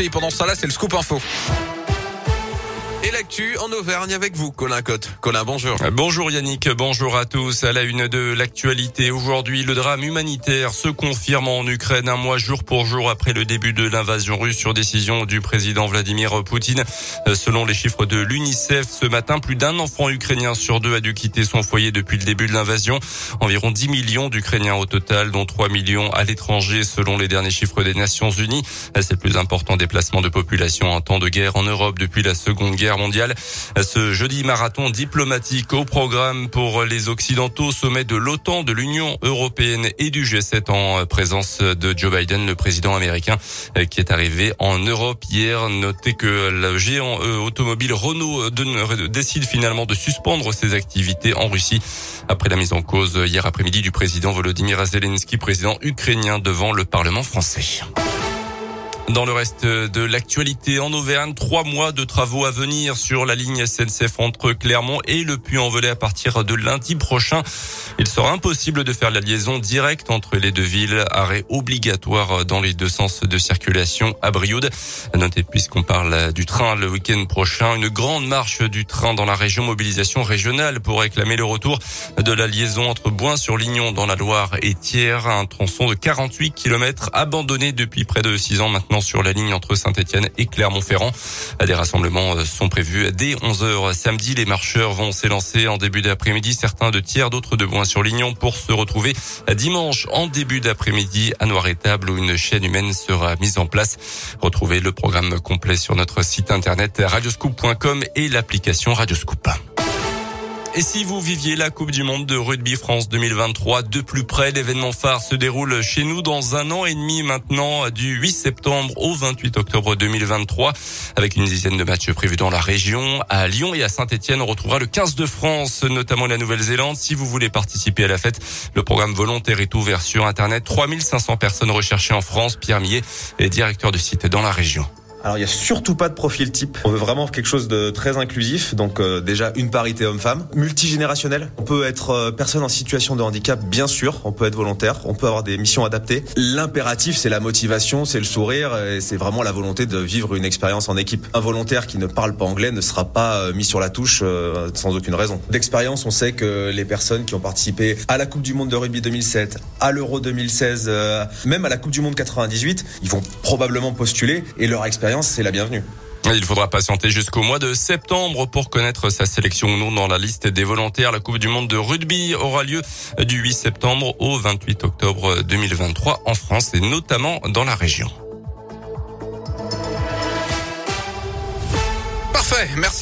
Et pendant ce temps-là, c'est le scoop info. Et l'actu en Auvergne avec vous, Colin Cotte. Colin, bonjour. Bonjour Yannick, bonjour à tous. À la une de l'actualité, aujourd'hui, le drame humanitaire se confirme en Ukraine un mois jour pour jour après le début de l'invasion russe sur décision du président Vladimir Poutine. Selon les chiffres de l'UNICEF, ce matin, plus d'un enfant ukrainien sur deux a dû quitter son foyer depuis le début de l'invasion. Environ 10 millions d'Ukrainiens au total, dont 3 millions à l'étranger, selon les derniers chiffres des Nations Unies. C'est le plus important déplacement de population en temps de guerre en Europe depuis la Seconde Guerre mondiale. Ce jeudi marathon diplomatique au programme pour les Occidentaux, sommet de l'OTAN, de l'Union européenne et du G7 en présence de Joe Biden, le président américain, qui est arrivé en Europe hier. Notez que le géant euh, automobile Renault décide finalement de suspendre ses activités en Russie après la mise en cause hier après-midi du président Volodymyr Zelensky, président ukrainien devant le Parlement français. Dans le reste de l'actualité en Auvergne, trois mois de travaux à venir sur la ligne SNCF entre Clermont et le Puy-en-Velay à partir de lundi prochain. Il sera impossible de faire la liaison directe entre les deux villes. Arrêt obligatoire dans les deux sens de circulation à Brioude. Notez puisqu'on parle du train le week-end prochain, une grande marche du train dans la région, mobilisation régionale pour réclamer le retour de la liaison entre Boin-sur-Lignon dans la Loire et Thiers, un tronçon de 48 km abandonné depuis près de six ans maintenant sur la ligne entre Saint-Etienne et Clermont-Ferrand. Des rassemblements euh, sont prévus dès 11h samedi. Les marcheurs vont s'élancer en début d'après-midi, certains de tiers, d'autres de Boin-sur-Lignon pour se retrouver dimanche en début d'après-midi à Noir-et-Table où une chaîne humaine sera mise en place. Retrouvez le programme complet sur notre site internet radioscoop.com et l'application Radioscoop. Et si vous viviez la Coupe du Monde de Rugby France 2023 de plus près, l'événement phare se déroule chez nous dans un an et demi maintenant, du 8 septembre au 28 octobre 2023, avec une dizaine de matchs prévus dans la région. À Lyon et à Saint-Etienne, on retrouvera le 15 de France, notamment la Nouvelle-Zélande. Si vous voulez participer à la fête, le programme volontaire est ouvert sur Internet. 3500 personnes recherchées en France. Pierre Millet est directeur du site dans la région. Alors il y a surtout pas de profil type. On veut vraiment quelque chose de très inclusif. Donc euh, déjà une parité homme-femme, multigénérationnel. On peut être euh, personne en situation de handicap, bien sûr. On peut être volontaire. On peut avoir des missions adaptées. L'impératif, c'est la motivation, c'est le sourire, et c'est vraiment la volonté de vivre une expérience en équipe. Un volontaire qui ne parle pas anglais ne sera pas euh, mis sur la touche euh, sans aucune raison. D'expérience, on sait que les personnes qui ont participé à la Coupe du Monde de rugby 2007, à l'Euro 2016, euh, même à la Coupe du Monde 98, ils vont probablement postuler et leur expérience c'est la bienvenue. Il faudra patienter jusqu'au mois de septembre pour connaître sa sélection ou non dans la liste des volontaires. La Coupe du Monde de rugby aura lieu du 8 septembre au 28 octobre 2023 en France et notamment dans la région. Parfait, merci.